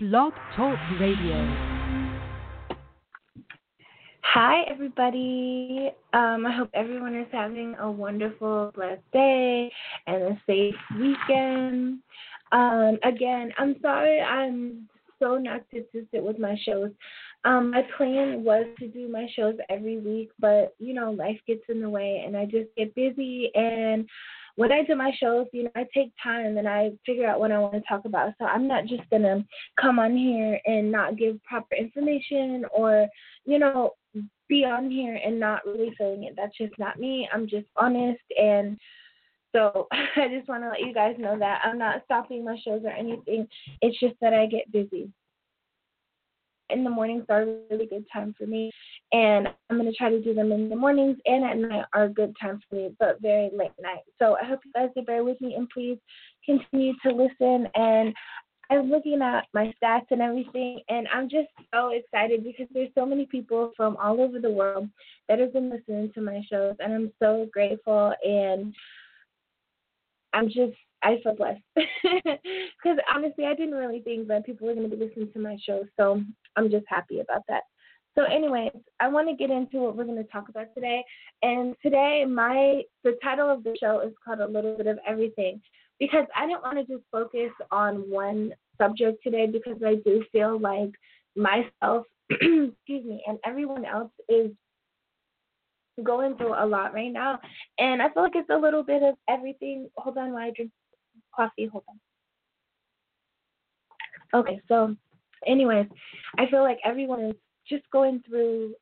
Blog Talk Radio. Hi, everybody. Um, I hope everyone is having a wonderful, blessed day and a safe weekend. Um, again, I'm sorry I'm so not consistent with my shows. Um, my plan was to do my shows every week, but you know, life gets in the way and I just get busy and when I do my shows, you know, I take time and I figure out what I want to talk about. So I'm not just gonna come on here and not give proper information or, you know, be on here and not really feeling it. That's just not me. I'm just honest and so I just want to let you guys know that I'm not stopping my shows or anything. It's just that I get busy in the mornings are a really good time for me. And I'm going to try to do them in the mornings and at night are a good time for me, but very late night. So I hope you guys will bear with me and please continue to listen. And I'm looking at my stats and everything, and I'm just so excited because there's so many people from all over the world that have been listening to my shows, and I'm so grateful. And I'm just I feel blessed because honestly, I didn't really think that people were going to be listening to my show, so I'm just happy about that. So, anyways, I want to get into what we're going to talk about today. And today, my the title of the show is called "A Little Bit of Everything," because I didn't want to just focus on one subject today because I do feel like myself, excuse me, and everyone else is going through a lot right now, and I feel like it's a little bit of everything. Hold on while I drink coffee. Hold on. Okay, so anyways, I feel like everyone is just going through,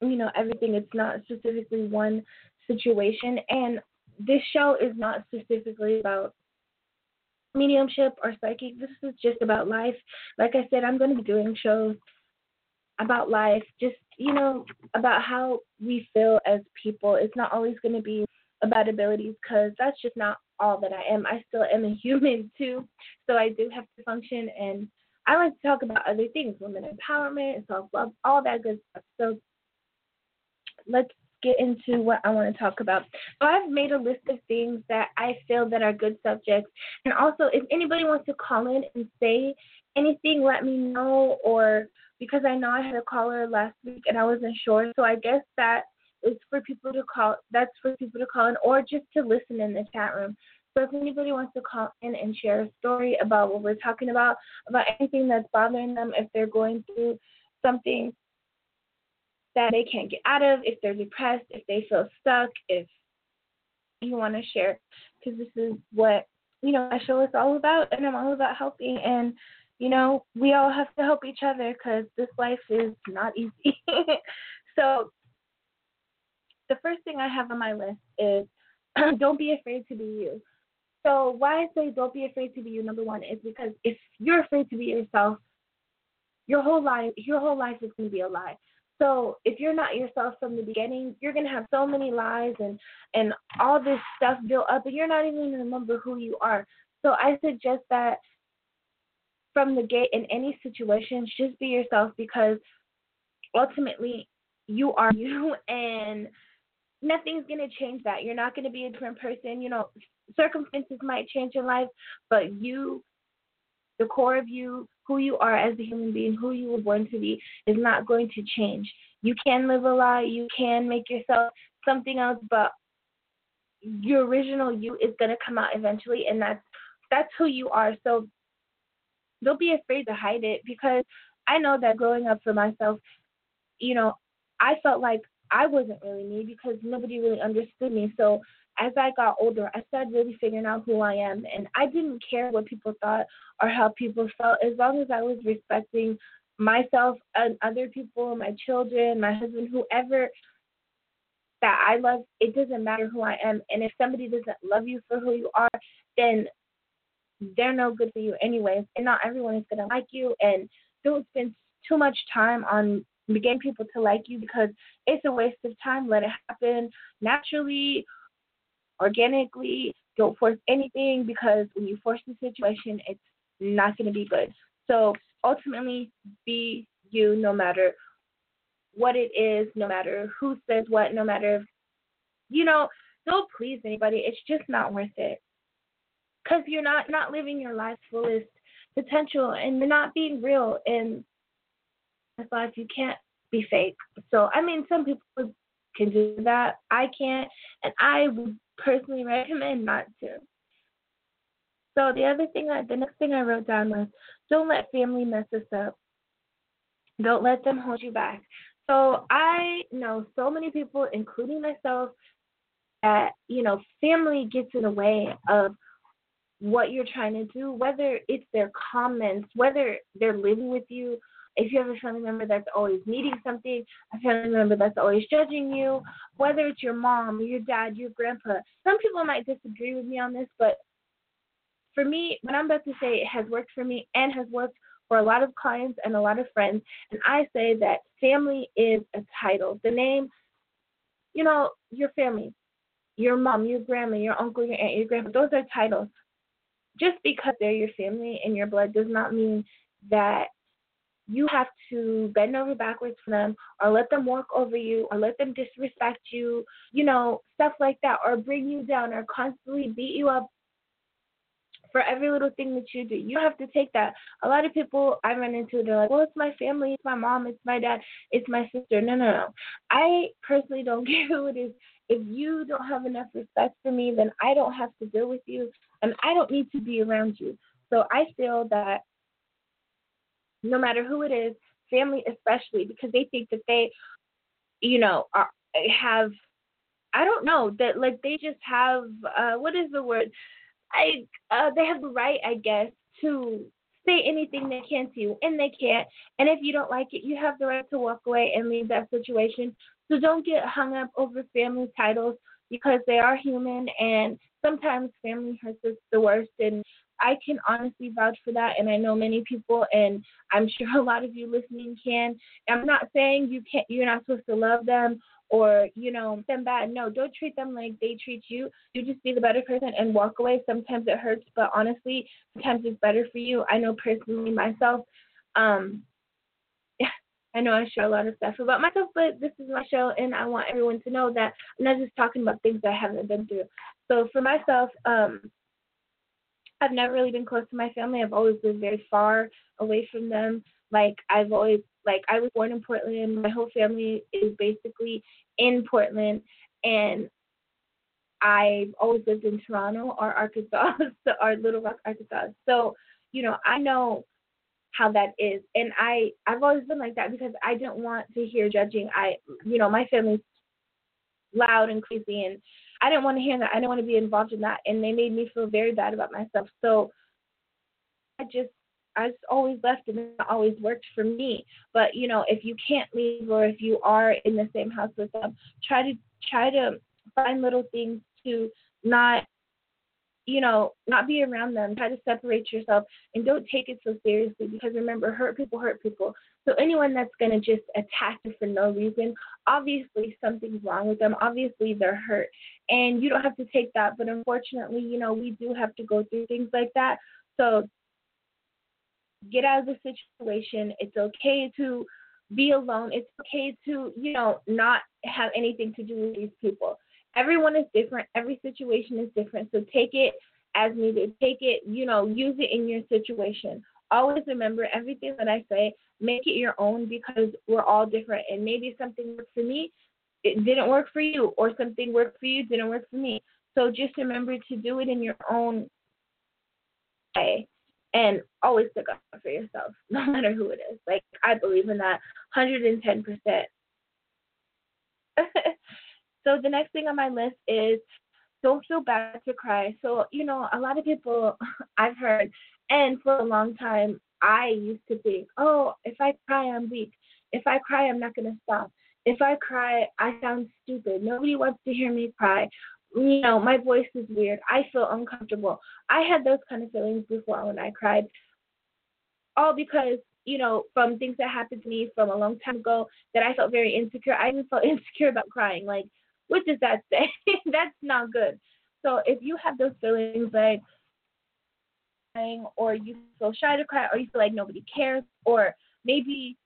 you know, everything. It's not specifically one situation, and this show is not specifically about mediumship or psychic. This is just about life. Like I said, I'm going to be doing shows about life, just, you know, about how we feel as people. It's not always going to be about abilities because that's just not all that I am. I still am a human too, so I do have to function. And I like to talk about other things, women empowerment, self love, all that good stuff. So let's get into what I want to talk about. So I've made a list of things that I feel that are good subjects. And also, if anybody wants to call in and say anything, let me know. Or because I know I had a caller last week and I wasn't sure, so I guess that is for people to call. That's for people to call in, or just to listen in the chat room. So if anybody wants to call in and share a story about what we're talking about, about anything that's bothering them, if they're going through something that they can't get out of, if they're depressed, if they feel stuck, if you want to share, because this is what you know my show is all about, and I'm all about helping. And you know we all have to help each other because this life is not easy. so the first thing I have on my list is don't be afraid to be you. So why I say don't be afraid to be you, number one, is because if you're afraid to be yourself, your whole life your whole life is gonna be a lie. So if you're not yourself from the beginning, you're gonna have so many lies and and all this stuff built up, and you're not even gonna remember who you are. So I suggest that from the gate in any situation, just be yourself because ultimately you are you, and nothing's gonna change that. You're not gonna be a different person. You know, circumstances might change in life, but you, the core of you, who you are as a human being, who you were born to be, is not going to change. You can live a lie, you can make yourself something else, but your original you is gonna come out eventually, and that's that's who you are. So don't be afraid to hide it because I know that growing up for myself, you know, I felt like I wasn't really me because nobody really understood me. So as I got older, I started really figuring out who I am. And I didn't care what people thought or how people felt as long as I was respecting myself and other people, my children, my husband, whoever that I love, it doesn't matter who I am. And if somebody doesn't love you for who you are, then they're no good for you anyways. And not everyone is gonna like you and don't spend too much time on getting people to like you because it's a waste of time. Let it happen naturally organically. Don't force anything because when you force the situation, it's not going to be good. So ultimately, be you no matter what it is, no matter who says what, no matter, you know, don't please anybody. It's just not worth it. Because you're not, not living your life fullest. potential and you're not being real in this life. You can't be fake. So, I mean, some people can do that. I can't, and I would personally recommend not to. So the other thing, I, the next thing I wrote down was, don't let family mess us up. Don't let them hold you back. So I know so many people, including myself, that you know family gets in the way of what you're trying to do, whether it's their comments, whether they're living with you. If you have a family member that's always needing something, a family member that's always judging you, whether it's your mom, your dad, your grandpa. Some people might disagree with me on this, but for me, what I'm about to say has worked for me and has worked for a lot of clients and a lot of friends. And I say that family is a title. The name, you know, your family, your mom, your grandma, your uncle, your aunt, your grandpa, those are titles. Just because they're your family and your blood does not mean that you have to bend over backwards for them or let them walk over you or let them disrespect you, you know, stuff like that, or bring you down or constantly beat you up for every little thing that you do. You have to take that. A lot of people I run into, they're like, well, it's my family, it's my mom, it's my dad, it's my sister. No, no, no. I personally don't care who it is. If you don't have enough respect for me, then I don't have to deal with you and I don't need to be around you. So I feel that no matter who it is, family especially, because they think that they, you know, are, have, I don't know, that like they just have, uh, what is the word? I uh, they have the right, I guess, to say anything they can to you, and they can't. And if you don't like it, you have the right to walk away and leave that situation. So don't get hung up over family titles because they are human, and sometimes family hurts us the worst. And I can honestly vouch for that, and I know many people, and I'm sure a lot of you listening can. I'm not saying you can't, you're not supposed to love them or you know them bad. No, don't treat them like they treat you. You just be the better person and walk away. Sometimes it hurts, but honestly, sometimes it's better for you. I know personally myself. Um, I know I share a lot of stuff about myself, but this is my show, and I want everyone to know that I'm not just talking about things I haven't been through. So for myself, um, I've never really been close to my family. I've always lived very far away from them. Like I've always like I was born in Portland. My whole family is basically in Portland, and I've always lived in Toronto or Arkansas, or Little Rock, Arkansas. So you know I know how that is, and I I've always been like that because I didn't want to hear judging. I you know my family's loud and crazy, and I didn't want to hear that. I didn't want to be involved in that, and they made me feel very bad about myself. So I just I just always left and it always worked for me. But you know, if you can't leave or if you are in the same house with them, try to try to find little things to not you know, not be around them. Try to separate yourself and don't take it so seriously because remember, hurt people hurt people. So anyone that's gonna just attack you for no reason, obviously something's wrong with them. Obviously they're hurt. And you don't have to take that, but unfortunately, you know, we do have to go through things like that. So get out of the situation. It's okay to be alone. It's okay to, you know, not have anything to do with these people. Everyone is different. Every situation is different. So take it as needed. Take it, you know, use it in your situation. Always remember everything that I say, make it your own because we're all different. And maybe something worked for me, it didn't work for you, or something worked for you, didn't work for me. So just remember to do it in your own way and always stick up for yourself, no matter who it is. Like I believe in that 110%. so the next thing on my list is don't feel bad to cry. So, you know, a lot of people I've heard and for a long time I used to think, "Oh, if I cry I'm weak. If I cry I'm not going to stop. If I cry I sound stupid. Nobody wants to hear me cry you know, my voice is weird. I feel uncomfortable. I had those kind of feelings before when I cried. All because, you know, from things that happened to me from a long time ago that I felt very insecure. I even felt insecure about crying. Like, what does that say? That's not good. So if you have those feelings like crying or you feel shy to cry or you feel like nobody cares or maybe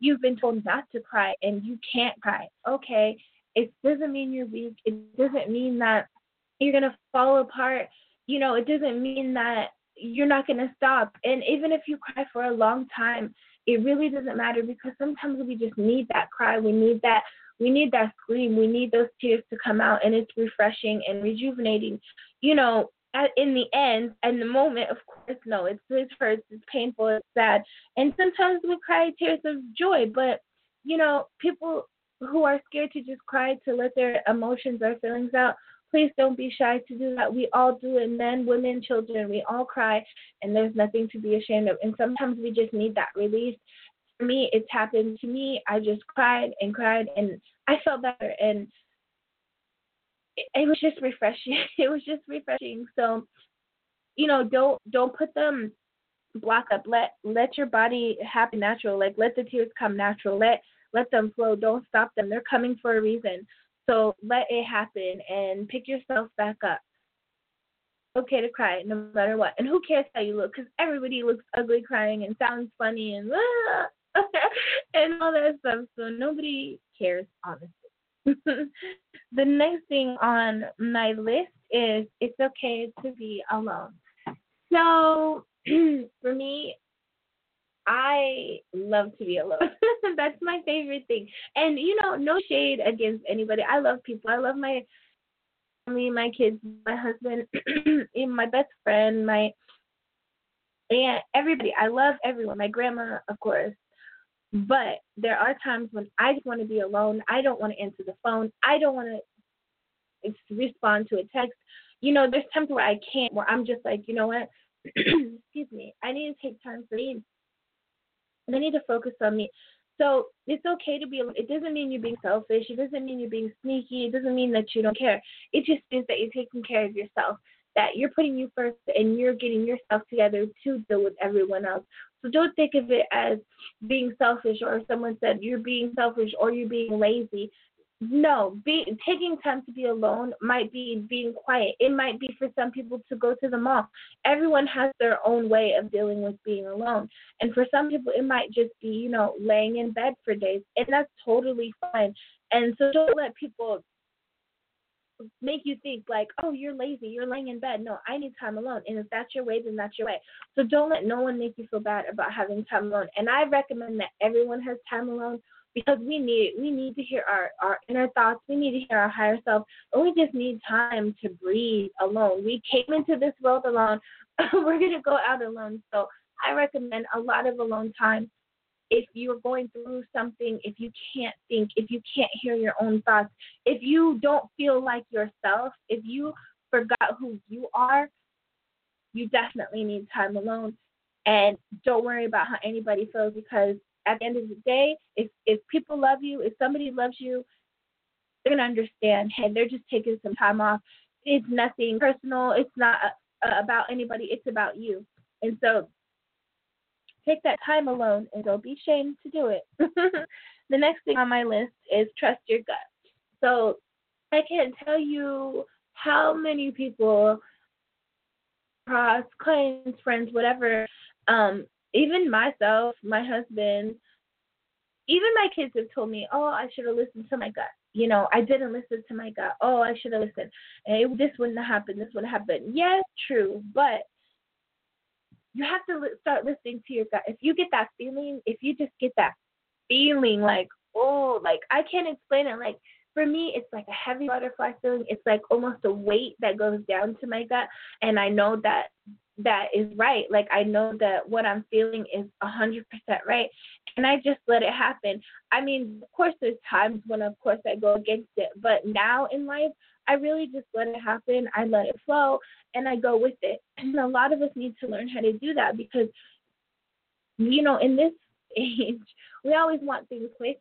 you've been told not to cry and you can't cry. Okay, it doesn't mean you're weak. It doesn't mean that you're going to fall apart. You know, it doesn't mean that you're not going to stop. And even if you cry for a long time, it really doesn't matter because sometimes we just need that cry. We need that we need that scream. We need those tears to come out and it's refreshing and rejuvenating. You know, at, in the end and the moment, of course, no, it's it hurts, it's painful, it's sad. And sometimes we cry tears of joy, but you know, people who are scared to just cry to let their emotions or feelings out, please don't be shy to do that. We all do it, men, women, children. We all cry, and there's nothing to be ashamed of. And sometimes we just need that release. For me, it's happened to me. I just cried and cried, and I felt better. And it, was just refreshing. it was just refreshing. So, you know, don't don't put them block up. Let let your body happen natural. Like let the tears come natural. Let let them flow. Don't stop them. They're coming for a reason. So let it happen and pick yourself back up. Okay to cry no matter what. And who cares how you look? Because everybody looks ugly crying and sounds funny and and all that stuff. So nobody cares, honestly. the next thing on my list is it's okay to be alone. So for me, I love to be alone. That's my favorite thing. And you know, no shade against anybody. I love people. I love my family, my kids, my husband, my best friend, my aunt, everybody. I love everyone. My grandma, of course. But there are times when I just want to be alone. I don't want to answer the phone. I don't want to respond to a text. You know, there's times where I can't, where I'm just like, you know what? Excuse me. I need to take time for me I need to focus on me. So it's okay to be. Alone. It doesn't mean you're being selfish. It doesn't mean you're being sneaky. It doesn't mean that you don't care. It just means that you're taking care of yourself. That you're putting you first, and you're getting yourself together to deal with everyone else. So don't think of it as being selfish, or someone said you're being selfish or you're being lazy no, be, taking time to be alone might be being quiet. It might be for some people to go to the mall. Everyone has their own way of dealing with being alone. And for some people, it might just be, you know, laying in bed for days. And that's totally fine. And so don't let people make you think like, oh, you're lazy, you're laying in bed. No, I need time alone. And if that's your way, then that's your way. So don't let no one make you feel bad about having time alone. And I recommend that everyone has time alone because we need it. we need to hear our our inner thoughts we need to hear our higher self and we just need time to breathe alone we came into this world alone we're going to go out alone so i recommend a lot of alone time if you're going through something if you can't think if you can't hear your own thoughts if you don't feel like yourself if you forgot who you are you definitely need time alone and don't worry about how anybody feels because at the end of the day, if if people love you, if somebody loves you, they're gonna understand. Hey, they're just taking some time off. It's nothing personal. It's not uh, about anybody. It's about you. And so, take that time alone, and don't be ashamed to do it. the next thing on my list is trust your gut. So, I can't tell you how many people, cross clients, friends, whatever, um, even myself, my husband, even my kids have told me, "Oh, I should have listened to my gut." You know, I didn't listen to my gut. Oh, I should have listened. And this wouldn't have happened. This would have happened. Yes, true, but you have to start listening to your gut. If you get that feeling, if you just get that feeling, like, oh, like I can't explain it. Like for me, it's like a heavy butterfly feeling. It's like almost a weight that goes down to my gut, and I know that that is right. Like I know that what I'm feeling is a hundred percent right. And I just let it happen. I mean, of course there's times when of course I go against it. But now in life I really just let it happen. I let it flow and I go with it. And a lot of us need to learn how to do that because you know, in this age, we always want things quick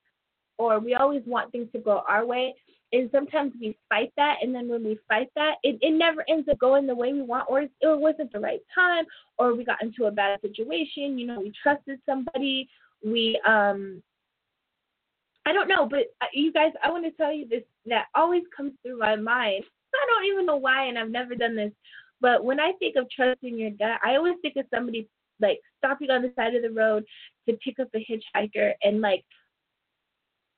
or we always want things to go our way and sometimes we fight that and then when we fight that it, it never ends up going the way we want or it wasn't the right time or we got into a bad situation you know we trusted somebody we um i don't know but uh, you guys i want to tell you this that always comes through my mind i don't even know why and i've never done this but when i think of trusting your gut i always think of somebody like stopping on the side of the road to pick up a hitchhiker and like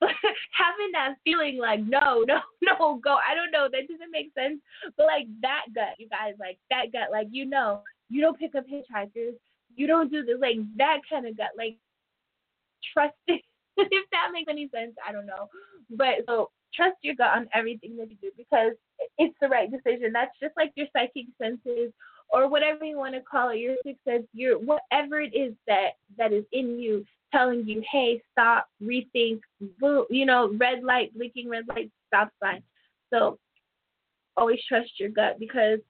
having that feeling like no, no, no, go. I don't know. That doesn't make sense. But like that gut, you guys, like that gut, like you know, You don't pick up hitchhikers. You don't do this, like that kind of gut like trust it. if that makes any sense, I don't know. But so trust your gut on everything that you do because it's the right decision. That's just like your psychic senses or whatever you want to call it, your sixth sense, your whatever it is that that is in you telling you, hey, stop, rethink, blue, you know, red light, blinking red light, stop sign. So always trust your gut because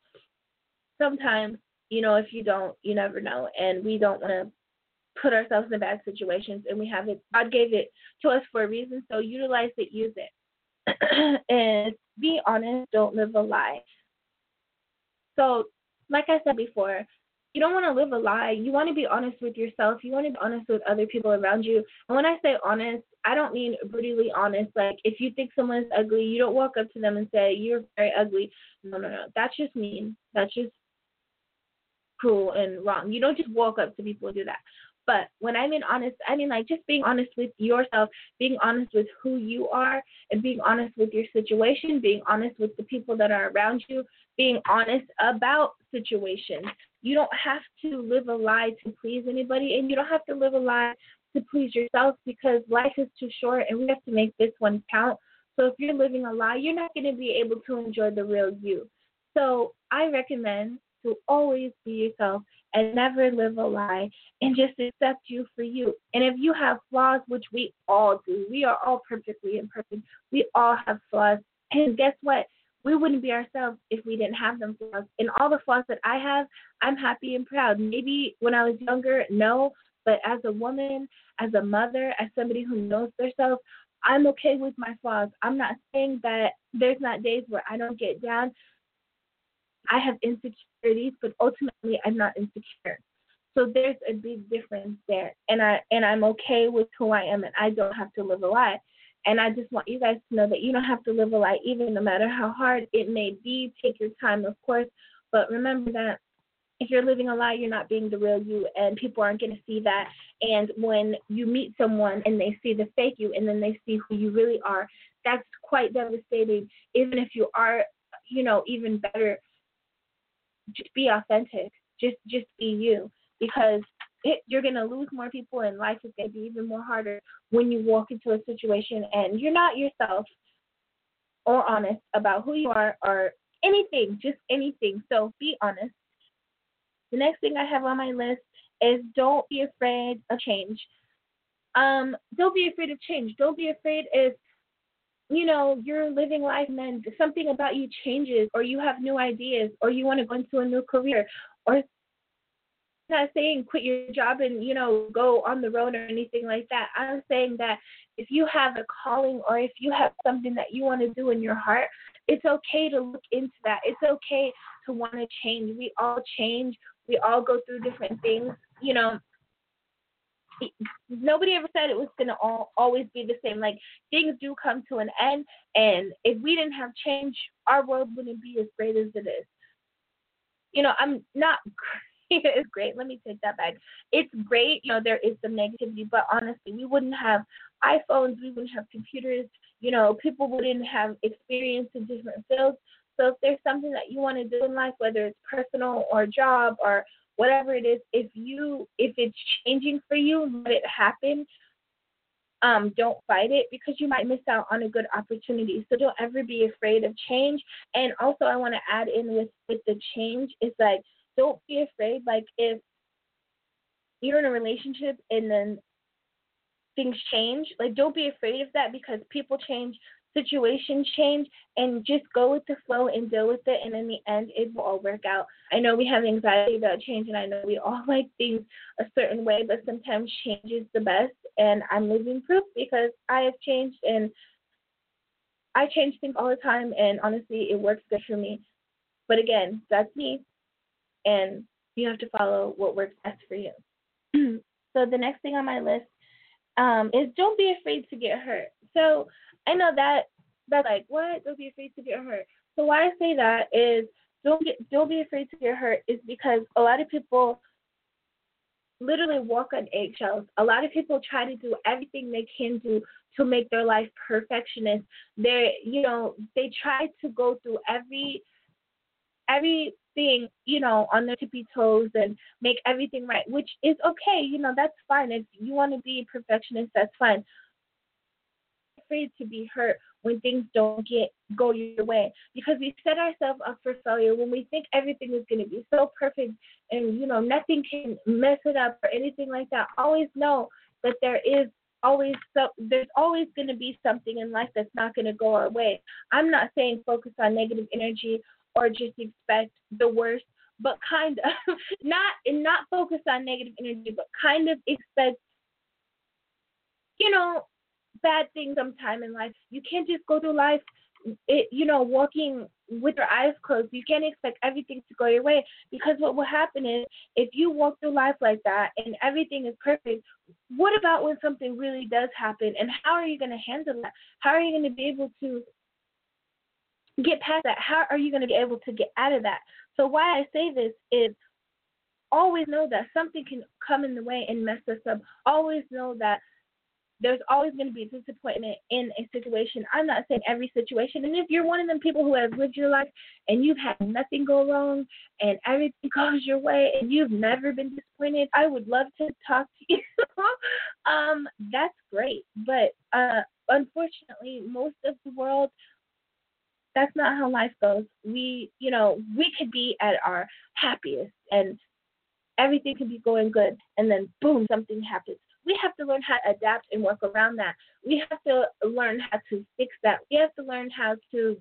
sometimes, you know, if you don't, you never know. And we don't want to put ourselves in bad situations and we have it God gave it to us for a reason, so utilize it, use it. and be honest, don't live a lie. So like I said before, you don't want to live a lie. You want to be honest with yourself. You want to be honest with other people around you. And when I say honest, I don't mean brutally honest. Like if you think someone's ugly, you don't walk up to them and say you're very ugly. No, no, no. That's just mean. That's just cruel and wrong. You don't just walk up to people and do that. But when I mean honest, I mean like just being honest with yourself, being honest with who you are, and being honest with your situation, being honest with the people that are around you, being honest about situations. You don't have to live a lie to please anybody, and you don't have to live a lie to please yourself because life is too short and we have to make this one count. So if you're living a lie, you're not going to be able to enjoy the real you. So I recommend to always be yourself and never live a lie and just accept you for you. And if you have flaws, which we all do, we are all perfectly imperfect. We all have flaws. And guess what? We wouldn't be ourselves if we didn't have them flaws. And all the flaws that I have, I'm happy and proud. Maybe when I was younger, no, but as a woman, as a mother, as somebody who knows herself, I'm okay with my flaws. I'm not saying that there's not days where I don't get down. I have insecurities, but ultimately I'm not insecure. So there's a big difference there. And I and I'm okay with who I am and I don't have to live a lie. And I just want you guys to know that you don't have to live a lie even no matter how hard it may be. Take your time of course. But remember that if you're living a lie, you're not being the real you, and people aren't going to see that. And when you meet someone and they see the fake you, and then they see who you really are, that's quite devastating. Even if you are, you know, even better just be authentic. Just just be you because it, you're to lose more people and life is to be even more harder when you walk into a situation and you're not yourself or honest about who you are or anything, just anything. So be honest. The next thing I have on my list is don't be afraid of change. Um, don't be afraid of change. Don't be afraid if you know, you're living life and then something about you changes or you have new ideas or you want to go into a new career or not saying quit your job and, you know, go on the road or anything like that. I'm saying that if you have a calling or if you have something that you want to do in your heart, it's okay to look into that. It's okay to want to change. We all change. We all go through different things. You know, nobody ever said it was going to all, always be the same. Like things do come to an end, and if we didn't have change, our world wouldn't be as great as it is. You know, I'm not. it's great. Let me take that back. It's great. You know, there is some negativity, but honestly, we wouldn't have iPhones. We wouldn't have computers. You know, people wouldn't have experience in different fields. So if there's something that you want to do in life, whether it's personal or job or whatever it is, if you if it's changing for you, let it happen. Um, don't fight it because you might miss out on a good opportunity. So don't ever be afraid of change. And also, I want to add in with with the change is like don't be afraid. Like if you're in a relationship and then things change, like don't be afraid of that because people change, situations change and just go with the flow and deal with it and in the end it will all work out. I know we have anxiety about change and I know we all like things a certain way, but sometimes change is the best and I'm living proof because I have changed and I change things all the time and honestly it works good for me. But again, that's me and you have to follow what works best for you. so the next thing on my list um, is don't be afraid to get hurt. So I know that that's like what? Don't be afraid to get hurt. So why I say that is don't get don't be afraid to get hurt is because a lot of people literally walk on eggshells. A lot of people try to do everything they can do to make their life perfectionist. They you know, they try to go through every every being, you know, on their tippy toes and make everything right, which is okay. You know, that's fine. If you want to be a perfectionist, that's fine. Afraid to be hurt when things don't get go your way because we set ourselves up for failure when we think everything is going to be so perfect and you know nothing can mess it up or anything like that. Always know that there is always so there's always going to be something in life that's not going to go our way. I'm not saying focus on negative energy or just expect the worst, but kind of not and not focus on negative energy, but kind of expect you know bad things sometime in life. You can't just go through life it, you know, walking with your eyes closed. You can't expect everything to go your way because what will happen is if you walk through life like that and everything is perfect, what about when something really does happen and how are you going to handle that? How are you going to be able to get past that? How are you going to be able to get out of that? So why I say this is always know that something can come in the way and mess us up. Always know that there's always going to be disappointment in a situation. I'm not saying every situation. And if you're one of them people who have lived your life and you've had nothing go wrong and everything goes your way and you've never been disappointed, I would love to talk to you. um, that's great. But uh, unfortunately, most of the world, that's not how life goes. We, you know, we could be at our happiest and everything could be going good and then boom, something happens we have to learn how to adapt and work around that. We have to learn how to fix that. We have to learn how to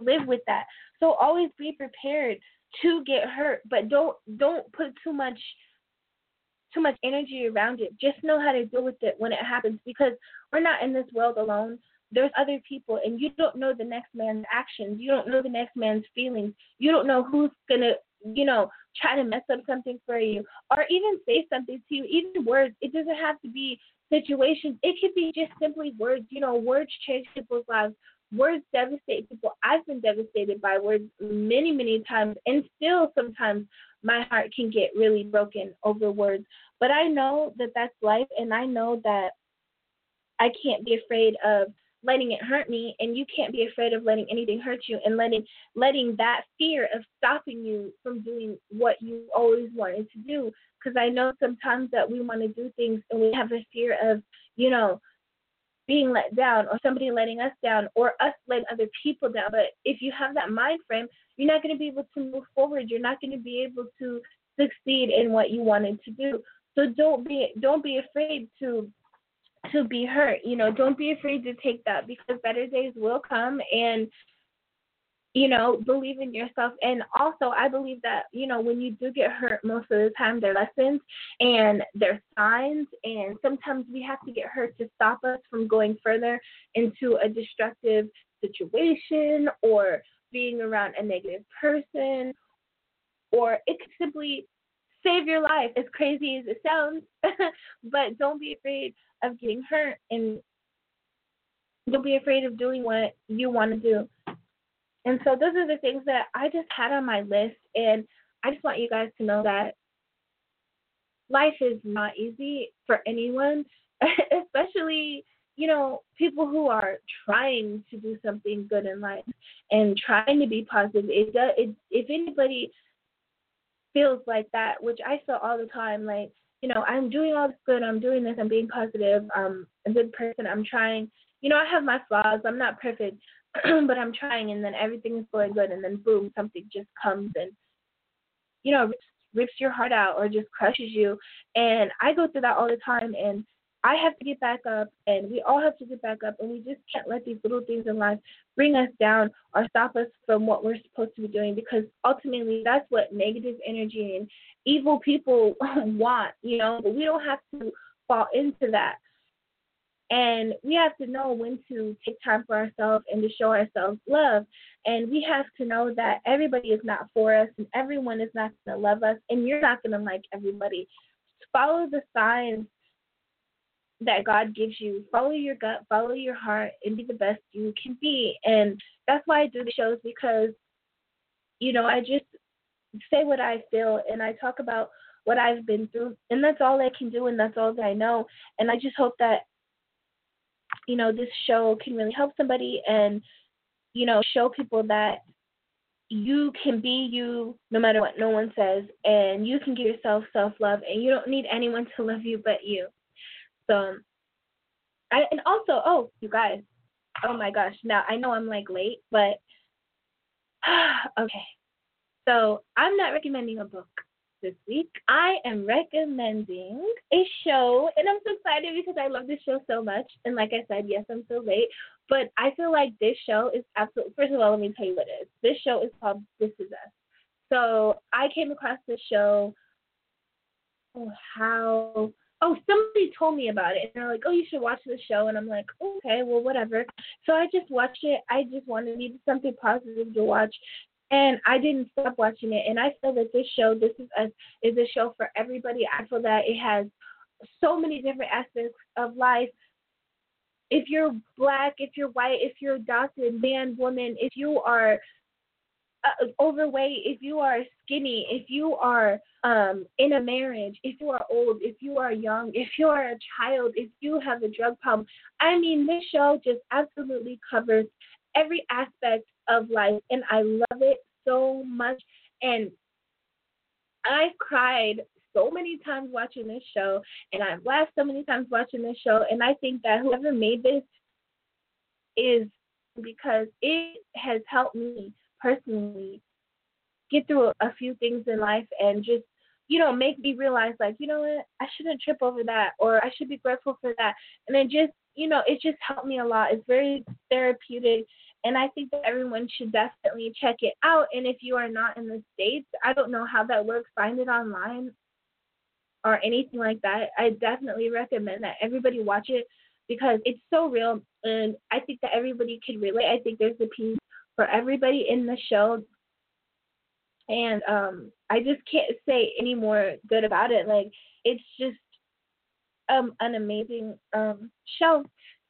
live with that. So always be prepared to get hurt, but don't don't put too much too much energy around it. Just know how to deal with it when it happens because we're not in this world alone. There's other people and you don't know the next man's actions. You don't know the next man's feelings. You don't know who's going to you know, try to mess up something for you or even say something to you, even words. It doesn't have to be situations. It could be just simply words. You know, words change people's lives. Words devastate people. I've been devastated by words many, many times, and still sometimes my heart can get really broken over words. But I know that that's life, and I know that I can't be afraid of letting it hurt me and you can't be afraid of letting anything hurt you and letting letting that fear of stopping you from doing what you always wanted to do. Because i know sometimes that we want to do things and we have a fear of you know being let down or somebody letting us down or us letting other people down. But if you have that mind frame you're not going to be able to move forward. You're not going to be able to succeed in what you wanted to do. So don't be don't be afraid to to be hurt. You know, don't be afraid to take that because better days will come and you know, believe in yourself. And also, I believe that, you know, when you do get hurt, most of the time they're lessons and they're signs. And sometimes we have to get hurt to stop us from going further into a destructive situation or being around a negative person. Or it could simply save your life, as crazy as it sounds. but don't be afraid of getting hurt and don't be afraid of doing what you want to do. And so those are the things that I just had on my list and I just want you guys to know that life is not easy for anyone, especially, you know, people who are trying to do something good in life and trying to be positive. It does it, if anybody feels like that, which I feel all the time, like you know, I'm doing all this good, I'm doing this, I'm being positive, I'm a good person, I'm trying. You know, I have my flaws, I'm not perfect, but I'm trying, and then everything is going good, and then boom, something just comes and, you know, rips, rips your heart out or just crushes you. And I go through that all the time, and I have to get back up, and we all have to get back up, and we just can't let these little things in life bring us down or stop us from what we're supposed to be doing because ultimately that's what negative energy and evil people want, you know, but we don't have to fall into that. And we have to know when to take time for ourselves and to show ourselves love. And we have to know that everybody is not for us and everyone is not going to love us and you're not going to like everybody. Follow the signs that God gives you. Follow your gut, follow your heart, and be the best you can be. And that's why I do the shows because, you know, I just say what I feel and I talk about what I've been through. And that's all I can do and that's all that I know. And I just hope that, you know, this show can really help somebody and, you know, show people that you can be you no matter what no one says, and you can give yourself self love, and you don't need anyone to love you but you. So, I and also, oh, you guys, oh my gosh, now I know I'm like late, but okay. So I'm not recommending a book this week. I am recommending a show, and I'm so excited because I love this show so much. And like I said, yes, I'm so late, but I feel like this show is absolutely. First of all, let me tell you what it is. This show is called This Is Us. So I came across this show. Oh, how? Oh, somebody told me about it, and they're like, "Oh, you should watch the show," and I'm like, "Okay, well, whatever." So I just watched it. I just wanted needed something positive to watch, and I didn't stop watching it. And I feel that this show, this is a is a show for everybody. I feel that it has so many different aspects of life. If you're black, if you're white, if you're adopted, man, woman, if you are uh, overweight, if you are skinny, if you are um, in a marriage, if you are old, if you are young, if you are a child, if you have a drug problem. I mean, this show just absolutely covers every aspect of life, and I love it so much. And I cried so many times watching this show, and I've laughed so many times watching this show. And I think that whoever made this is because it has helped me personally get through a few things in life and just you know make me realize like you know what i shouldn't trip over that or i should be grateful for that and then just you know it just helped me a lot it's very therapeutic and I think that everyone should definitely check it out. And if you are not in the States, I don't know how that works. Find it online or anything like that. I definitely recommend that everybody watch it because it's so real. And I think that everybody can relate. I think there's a piece for everybody in the show. And um, I just can't say any more good about it. Like, it's just um, an amazing um, show.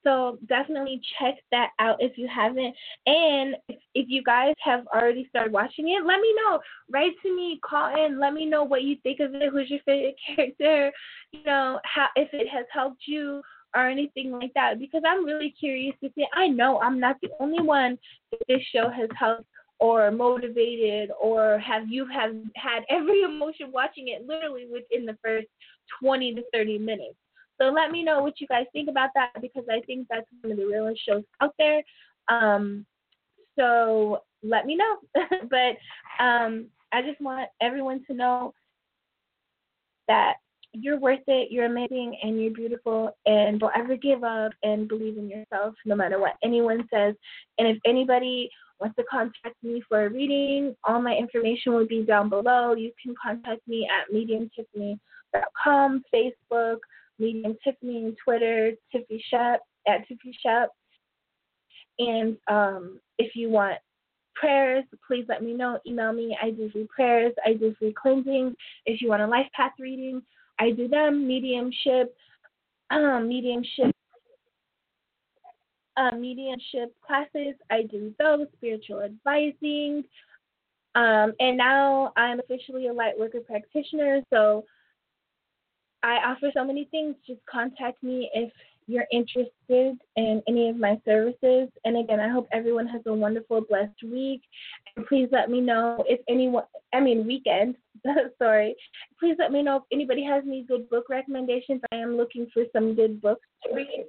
So definitely check that out if you haven't. And if, if you guys have already started watching it, let me know. Write to me, call in, let me know what you think of it. Who's your favorite character? You know, how if it has helped you or anything like that. Because I'm really curious to see. I know I'm not the only one that this show has helped or motivated or have you have had every emotion watching it literally within the first 20 to 30 minutes. So let me know what you guys think about that because I think that's one of the realest shows out there. Um, so let me know. but um, I just want everyone to know that you're worth it, you're amazing, and you're beautiful, and don't ever give up and believe in yourself no matter what anyone says. And if anybody wants to contact me for a reading, all my information will be down below. You can contact me at mediumtiffany.com, Facebook, Medium Tiffany Twitter, Tiffy Shep at Tiffy Shep. And um, if you want prayers, please let me know. Email me. I do free prayers. I do free cleansing. If you want a life path reading, I do them. Mediumship, um, mediumship, uh, mediumship classes. I do those. Spiritual advising. Um, and now I'm officially a light worker practitioner. So I offer so many things. Just contact me if you're interested in any of my services. And again, I hope everyone has a wonderful, blessed week. And please let me know if anyone, I mean, weekend, sorry. Please let me know if anybody has any good book recommendations. I am looking for some good books to read.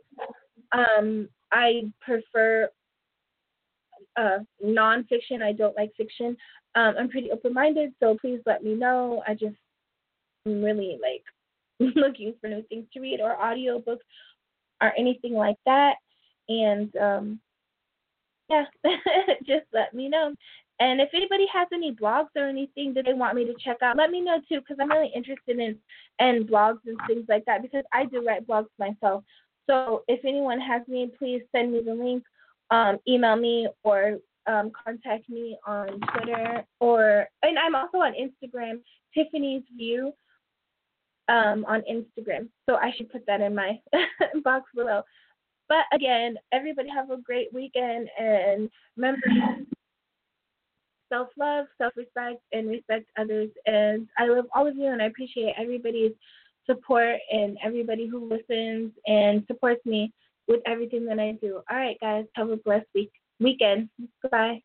Um, I prefer uh, nonfiction. I don't like fiction. Um, I'm pretty open minded, so please let me know. I just, I'm really like looking for new things to read or audiobooks or anything like that. And um, yeah, just let me know. And if anybody has any blogs or anything that they want me to check out, let me know too, because I'm really interested in in blogs and things like that because I do write blogs myself. So if anyone has me, please send me the link, um, email me, or um, contact me on Twitter, or and I'm also on Instagram, Tiffany's View um, on Instagram. So I should put that in my box below. But again, everybody have a great weekend and remember self love, self respect, and respect others. And I love all of you and I appreciate everybody's support and everybody who listens and supports me with everything that I do. All right, guys, have a blessed week weekend. Goodbye.